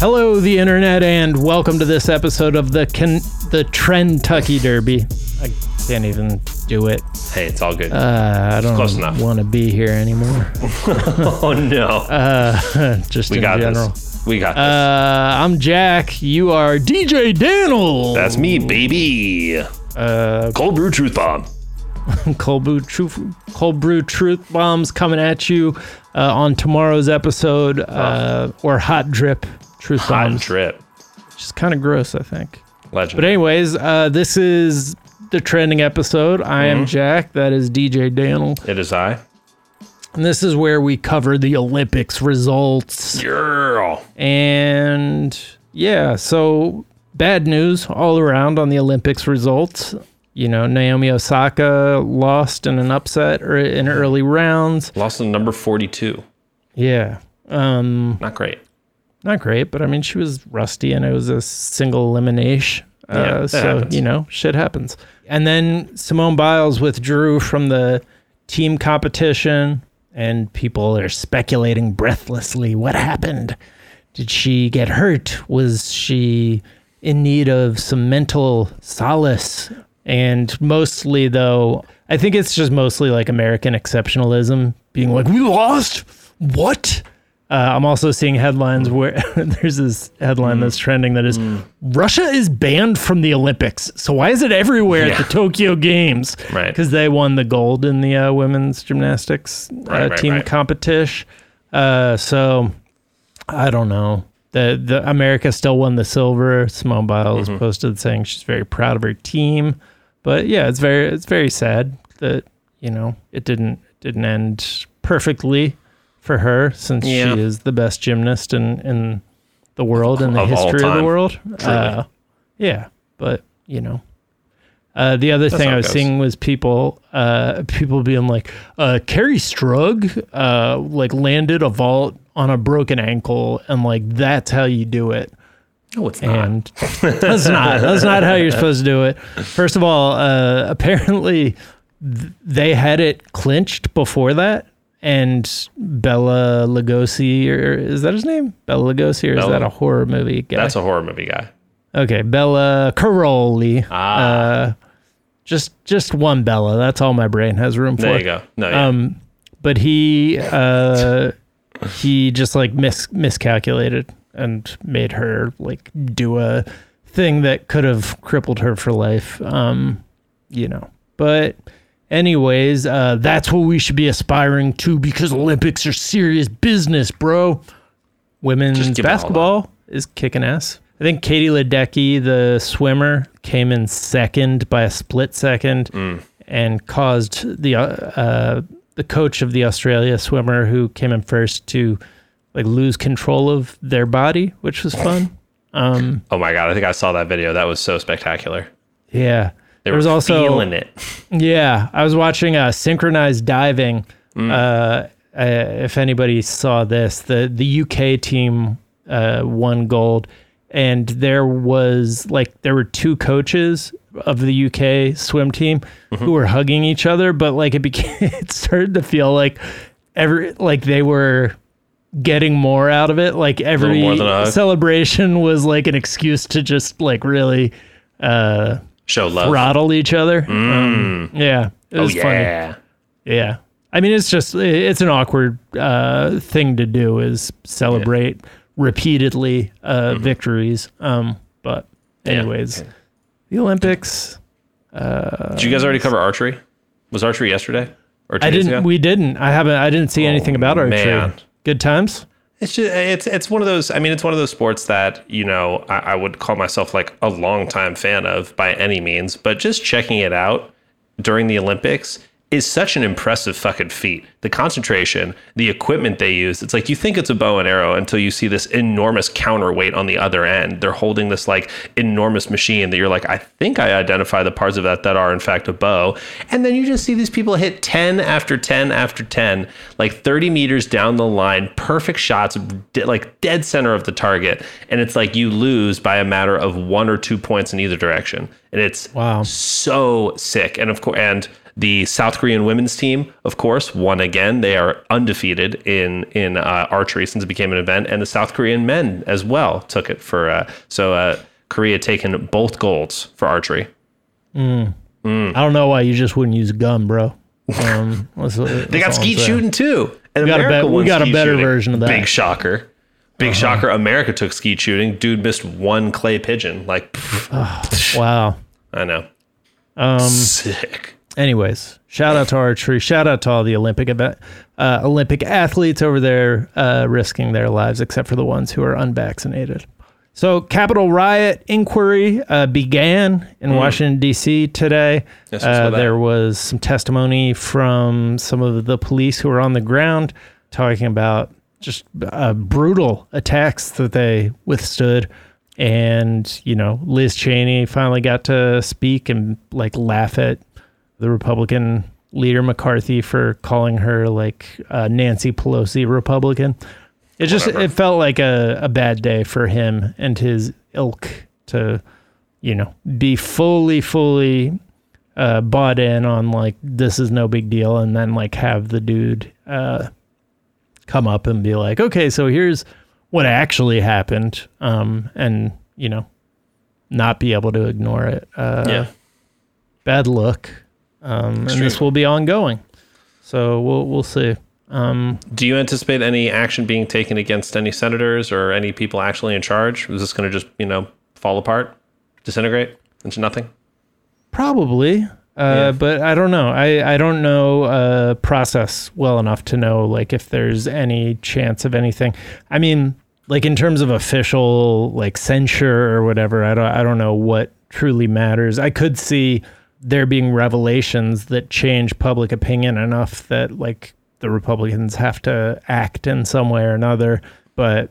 Hello, the internet, and welcome to this episode of the Ken- the Kentucky Derby. I can't even do it. Hey, it's all good. Uh, I Close don't enough. want to be here anymore. oh no, Uh, just we in got general. this. We got this. Uh, I'm Jack. You are DJ Danl. That's me, baby. uh, Cold brew truth bomb. cold brew truth, cold brew truth bombs coming at you uh, on tomorrow's episode, uh, or hot drip truth Hot drip. Which is kind of gross, I think. Legend. But anyways, uh, this is the trending episode. I Mm-hmm. am Jack. That is DJ Danl, it is I. and this is where we cover the Olympics results. Girl. And yeah, so bad news all around on the Olympics results. You know, Naomi Osaka lost in an upset or in early rounds. Lost in number 42. Yeah. Um, Not great. Not great, but I mean, she was rusty and it was a single elimination. Yeah, Uh, that so, happens. you know, shit happens. And then Simone Biles withdrew from the team competition, and people are speculating breathlessly what happened. Did she get hurt? Was she in need of some mental solace? And mostly, though, I think it's just mostly like American exceptionalism, being like, we lost? What? Uh, I'm also seeing headlines where there's this headline Mm. that's trending that is Russia is banned from the Olympics. So why is it everywhere at the Tokyo Games? Right. Because they won the gold in the uh, women's gymnastics uh, Right, right, team right. competition. Uh, so I don't know. The the America still won the silver. Simone Biles Mm-hmm. posted saying she's very proud of her team. But yeah, it's very it's very sad that you know it didn't didn't end perfectly for her since Yeah. she is the best gymnast in in the world in the Of history of the world. Uh, yeah, but you know. Uh, the other thing I was goes. seeing was people, uh, people being like, uh, Kerri Strug, uh, like landed a vault on a broken ankle, and like that's how you do it. No, it's not. And that's not that's not how you're supposed to do it. First of all, uh, apparently th- they had it clinched before that, and Bela Lugosi, or is that his name? Bela Lugosi, or is that a horror movie guy? That's a horror movie guy. Okay, Bela Karolyi. Ah. Uh, just just one Bela. That's all my brain has room for. There you go. No, yeah. Um, but he uh, he just like mis- miscalculated and made her like do a thing that could have crippled her for life. Um, you know, but. Anyways, uh, that's what we should be aspiring to because Olympics are serious business, bro. Women's Just give it all basketball is kicking ass. I think Katie Ledecky, the swimmer, came in second by a split second Mm. and caused the uh, uh, the coach of the Australia swimmer who came in first to like lose control of their body, which was fun. Um, oh my God. I think I saw that video. That was so spectacular. yeah. They there was also feeling it. Yeah, I was watching uh, synchronized diving. Mm. Uh, uh, if anybody saw this, the the UK team uh, won gold, and there was like there were two coaches of the UK swim team Mm-hmm. who were hugging each other, but like it became it started to feel like every like they were getting more out of it. Like every more than a hug. celebration was like an excuse to just like really uh, Show love. throttle each other. Um, yeah, it oh, was funny. yeah. Yeah, I mean, it's just it's an awkward uh, thing to do is celebrate repeatedly uh, victories. Um, but Mm-hmm. Yeah. anyways, the Olympics. Uh, Did you guys already cover archery? Was archery yesterday? Or I didn't. We didn't. I haven't. I didn't see anything about archery. man. Good times. It's just it's it's one of those. I mean, it's one of those sports that you know I, I would call myself like a longtime fan of by any means, but just checking it out during the Olympics is such an impressive fucking feat. The concentration, the equipment they use. It's like you think it's a bow and arrow until you see this enormous counterweight on the other end. They're holding this like enormous machine that you're like, I think I identify the parts of that that are in fact a bow. And then you just see these people hit 10 after 10 after 10, like 30 meters down the line, perfect shots, like dead center of the target. And it's like you lose by a matter of one or two points in either direction. And it's Wow. so sick. And of course, and The South Korean women's team, of course, won again. They are undefeated in in uh, archery since it became an event, and the South Korean men as well took it for. Uh, so uh, Korea taken both golds for archery. I don't know why you just wouldn't use a gun, bro. Um, that's- They got skeet shooting too. And got a America bet- we got a better shooting. version of that. Uh-huh. Big shocker. Big shocker. America took skeet shooting. Dude missed one clay pigeon. Like, pff, Wow. I know. Um, Sick. Anyways, shout out to archery. Shout out to all the Olympic event, uh, Olympic athletes over there uh, risking their lives, except for the ones who are unvaccinated. So, Capitol riot inquiry uh, began in Washington D.C. today. Yes, uh, there was some testimony from some of the police who were on the ground talking about just uh, brutal attacks that they withstood. And, you know, Liz Cheney finally got to speak and like laugh at the Republican leader McCarthy for calling her like uh, Nancy Pelosi Republican. It just Whatever. it felt like a, a bad day for him and his ilk to, you know, be fully fully uh, bought in on like this is no big deal, and then like have the dude uh, come up and be like, okay, so here's what actually happened, um, and you know, not be able to ignore it. Uh, yeah. bad look, um, and this will be ongoing. So we'll we'll see. Um, Do you anticipate any action being taken against any senators or any people actually in charge? Is this going to just, you know, fall apart, disintegrate into nothing? Probably. Uh, But I don't know. I, I don't know uh, process well enough to know like if there's any chance of anything. I mean, like in terms of official like censure or whatever. I don't I don't know what truly matters. I could see there being revelations that change public opinion enough that like the Republicans have to act in some way or another. But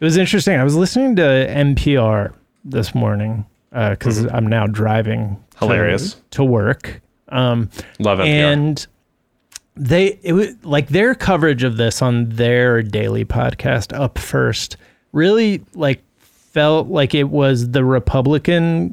it was interesting. I was listening to NPR this morning because I'm now driving to- Hilarious. to, work. Um, Love NPR. and they it was like their coverage of this on their daily podcast up first really like felt like it was the republican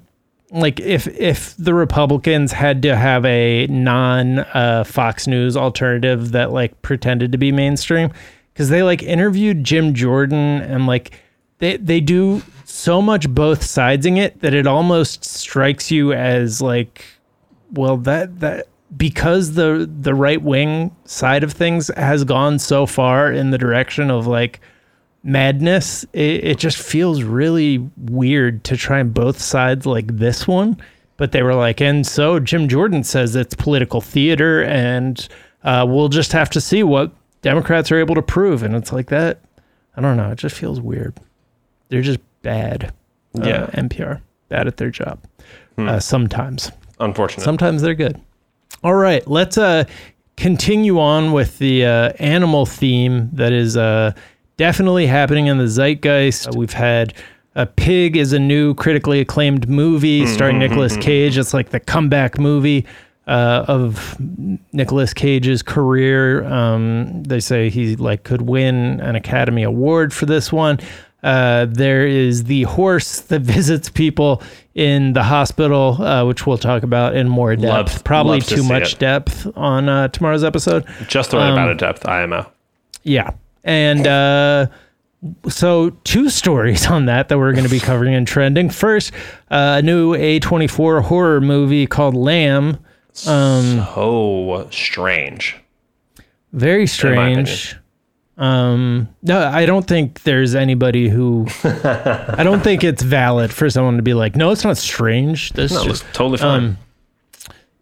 like if if the republicans had to have a non uh, fox news alternative that like pretended to be mainstream because they like interviewed jim jordan and like they they do so much both sidesing it that it almost strikes you as like well that that because the the right wing side of things has gone so far in the direction of like madness it, it just feels really weird to try and both sides like this one but they were like and so jim jordan says it's political theater and uh, we'll just have to see what democrats are able to prove and it's like that i don't know it just feels weird they're just bad uh, Yeah. npr bad at their job uh, sometimes Unfortunately. Sometimes they're good. All right, let's uh continue on with the uh, animal theme that is uh definitely happening in the zeitgeist. Uh, we've had a Pig is a new critically acclaimed movie starring Nicolas Cage. It's like the comeback movie uh, of Nicolas Cage's career. Um, they say he like could win an Academy Award for this one. Uh, there is the horse that visits people in the hospital, uh, which we'll talk about in more depth. Love- Probably love to too much it. depth on uh, tomorrow's episode. Just the right um, amount of depth, IMO. Yeah. And uh, so, two stories on that that we're going to be covering and trending. First, uh, a new A24 horror movie called Lamb. Um, so strange. Very strange. Um, no, I don't think there's anybody who. I don't think it's valid for someone to be like, no, it's not strange. This No, just totally fine. Um,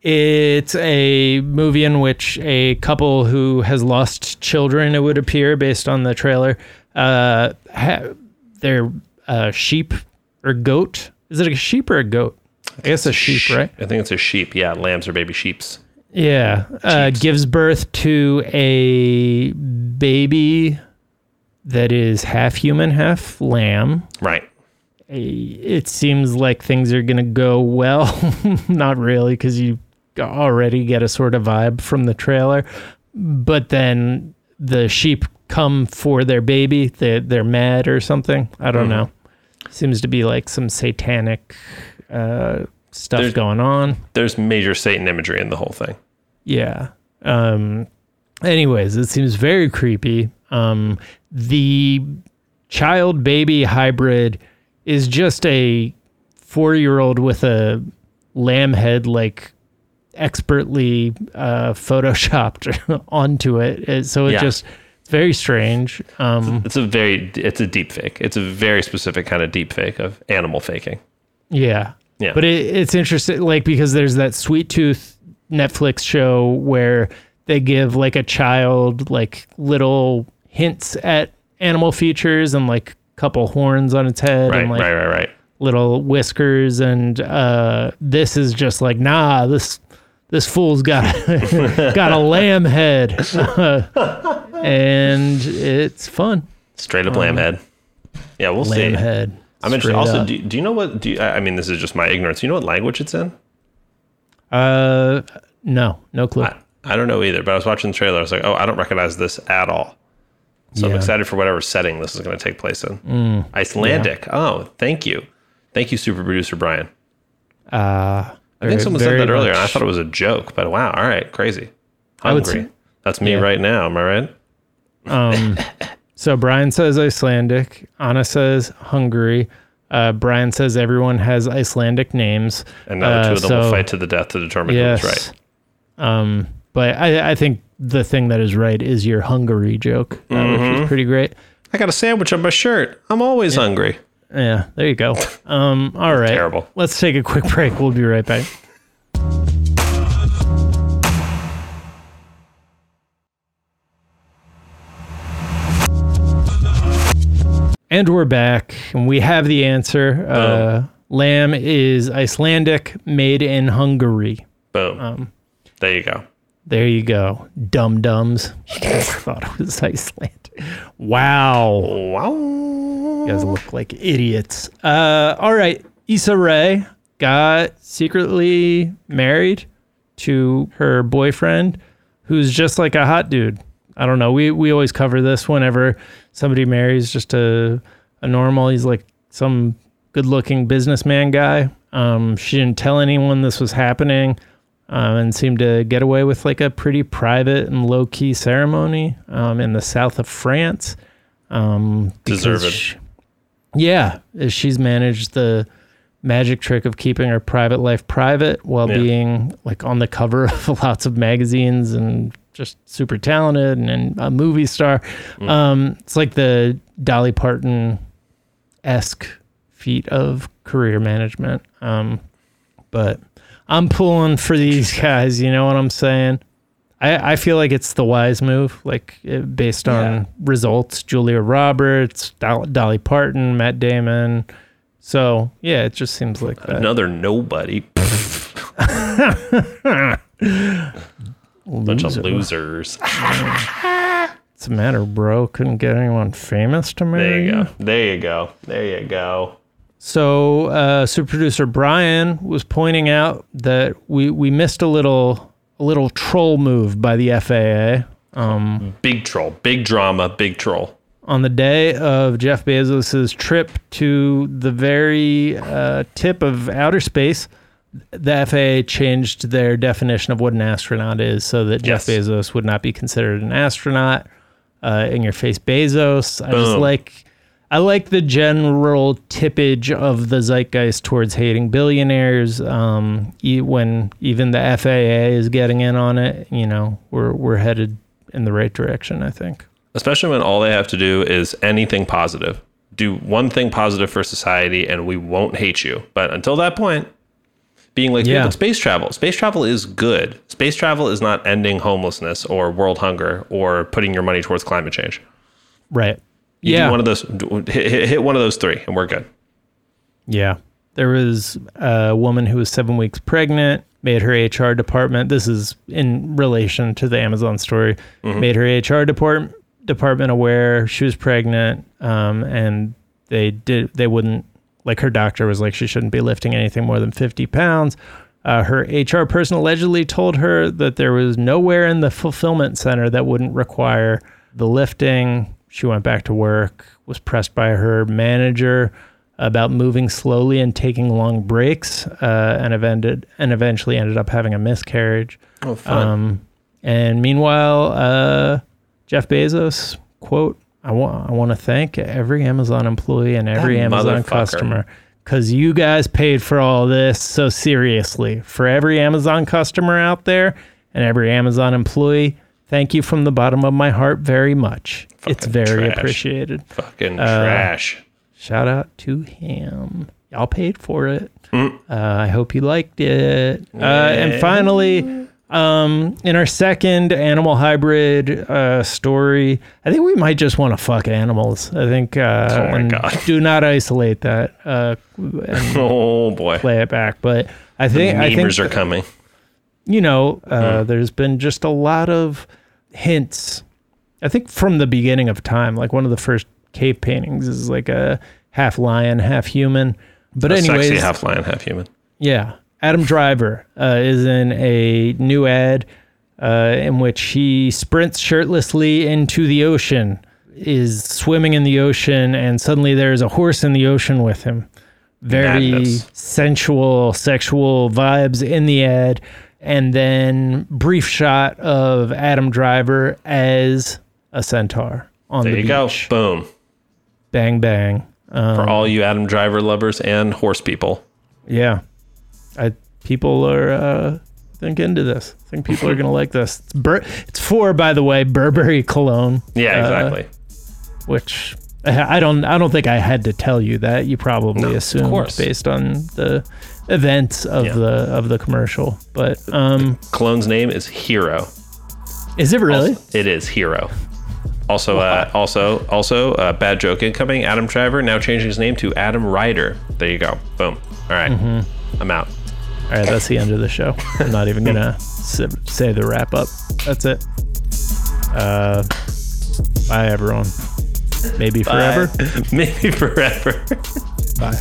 It's a movie in which a couple who has lost children, it would appear, based on the trailer, uh, ha- their uh, sheep or goat. Is it a sheep or a goat? I guess a sheep, Sh- right? I think it's a sheep. Yeah, lambs are baby sheeps. Yeah. Uh, gives birth to a baby that is half human, half lamb. Right. A- It seems like things are going to go well. Not really, because you already get a sort of vibe from the trailer. But then the sheep come for their baby. They, they're mad or something. I don't Mhm. know. Seems to be like some satanic uh, stuff There's- going on. There's major Satan imagery in the whole thing. Yeah. Um, anyways, it seems very creepy. Um, the child baby hybrid is just a four year old with a lamb head, like expertly uh, photoshopped onto it. It- So it Yeah. just, very strange. Um, It's a very it's a deep fake. It's a very specific kind of deep fake of animal faking. Yeah. Yeah. But it, it's interesting, like, because there's that Sweet Tooth Netflix show where they give, like, a child, like, little hints at animal features and, like, a couple horns on its head Right, and, like, right, right, right. little whiskers. And uh, this is just like, nah, this. This fool's got got a lamb head, and it's fun. Straight up lamb head. Yeah, we'll Um, Lamb see. head. I'm interested. Also, up. do, do you know what? Do you, I mean, this is just my ignorance. You know what language it's in? uh, no, no clue. I, I don't know either. But I was watching the trailer. I was like, oh, I don't recognize this at all. So I'm Mm, excited for whatever setting this is going to take place in. Icelandic. Oh, thank you, thank you, super producer Brian. Uh, I think someone said that earlier, and I thought it was a joke. But wow, all right, crazy. I would say- That's me yeah. right now. Am I right? Um, so Brian says Icelandic. Anna says Hungary. Uh, Brian says everyone has Icelandic names. And now the Uh, two of them so- will fight to the death to determine Yes. who's right. Um, but I, I think the thing that is right is your Hungary joke, uh, which Mm-hmm. is pretty great. I got a sandwich on my shirt. I'm always hungry. Yeah, there you go. Um, all right. Terrible. Let's take a quick break. We'll be right back. And we're back, and we have the answer. Uh, lamb is Icelandic, made in Hungary. Boom. Um, there you go. There you go, dum dums. I thought it was Icelandic. Wow. Wow. You guys look like idiots. Uh, all right. Issa Rae got secretly married to her boyfriend, who's just like a hot dude. I don't know. We we always cover this whenever somebody marries just a a normal. He's like some good looking businessman guy. Um, she didn't tell anyone this was happening, um, and seemed to get away with like a pretty private and low key ceremony um, in the south of France. Um, Deserved. she- yeah, she's managed the magic trick of keeping her private life private while Yeah. being like on the cover of lots of magazines and just super talented and, and a movie star. Mm. Um, it's like the Dolly Parton esque feat of career management. Um, but I'm pulling for these guys. You know what I'm saying? I, I feel like it's the wise move, like uh, based on Yeah. results. Julia Roberts, Dol- Dolly Parton, Matt Damon. So yeah, it just seems like that. Another nobody. Bunch of losers. What's the matter, bro? Couldn't get anyone famous to marry There you you? go. There you go. There you go. So, uh, super producer Brian was pointing out that we we missed a little a little troll move by the FAA um, Big troll. Big drama. Big troll. on the day of Jeff Bezos's trip to the very uh, tip of outer space. The FAA changed their definition of what an astronaut is, so that Jeff Yes. Bezos would not be considered an astronaut. Uh, in your face, Bezos. I just like I like the general tippage of the zeitgeist towards hating billionaires. Um, e- when even the FAA is getting in on it, you know, we're we're headed in the right direction. I think. Especially when all they have to do is anything positive. Do one thing positive for society and we won't hate you. But until that point, being like, yeah, Yeah. space travel. Space travel is good. Space travel is not ending homelessness or world hunger or putting your money towards climate change. Right. You yeah. do one of those, hit, hit, one of those three, and we're good. Yeah. There was a woman who was seven weeks pregnant, made her HR department. This is in relation to the Amazon story. Made her HR department department aware she was pregnant, um, and they did they wouldn't like her doctor was like she shouldn't be lifting anything more than fifty pounds. Uh, her HR person allegedly told her that there was nowhere in the fulfillment center that wouldn't require the lifting. She went back to work, was pressed by her manager about moving slowly and taking long breaks, uh, and have ended and eventually ended up having a miscarriage. Oh, fun. Um, and meanwhile, uh, Jeff Bezos quote: "I want I want to thank every Amazon employee and every That Amazon customer because you guys paid for all this so seriously. For every Amazon customer out there and every Amazon employee, thank you from the bottom of my heart very much. it's very trash. appreciated. Fucking uh, trash. Shout out to him. Y'all paid for it. Uh, I hope you liked it. Uh, and finally, um, in our second animal hybrid uh, story, I think we might just want to fuck animals. I think. Uh, Oh my God. Do not isolate that uh, Oh boy. play it back. But I think I think Memers are coming. you know, uh, Hmm. there's been just a lot of hints. I think from the beginning of time, like one of the first cave paintings is like a half lion, half human. But A anyways, sexy half lion, half human. yeah, Adam Driver uh, is in a new ad uh, in which he sprints shirtlessly into the ocean, is swimming in the ocean, and suddenly there's a horse in the ocean with him. Very Madness. sensual, sexual vibes in the ad. And then brief shot of Adam Driver as a centaur on There the you go. Boom. Bang bang. Um, For all you Adam Driver lovers and horse people. Yeah, I people are uh, think into this. I think people are gonna like this. It's, Bur- it's for, by the way, Burberry cologne. Yeah, uh, exactly. which I I don't I don't think I had to tell you that. You probably No, assumed based on the events of Yeah. the of the commercial. But um, Cologne's name is Hero. is it really? It is Hero. Also, uh, also, also, uh, bad joke incoming. Adam Driver now changing his name to Adam Ryder. There you go. Boom. All right. Mm-hmm. I'm out. All right, that's the end of the show. I'm not even gonna say the wrap up. That's it. Uh, bye everyone. Maybe forever. Maybe forever. Bye.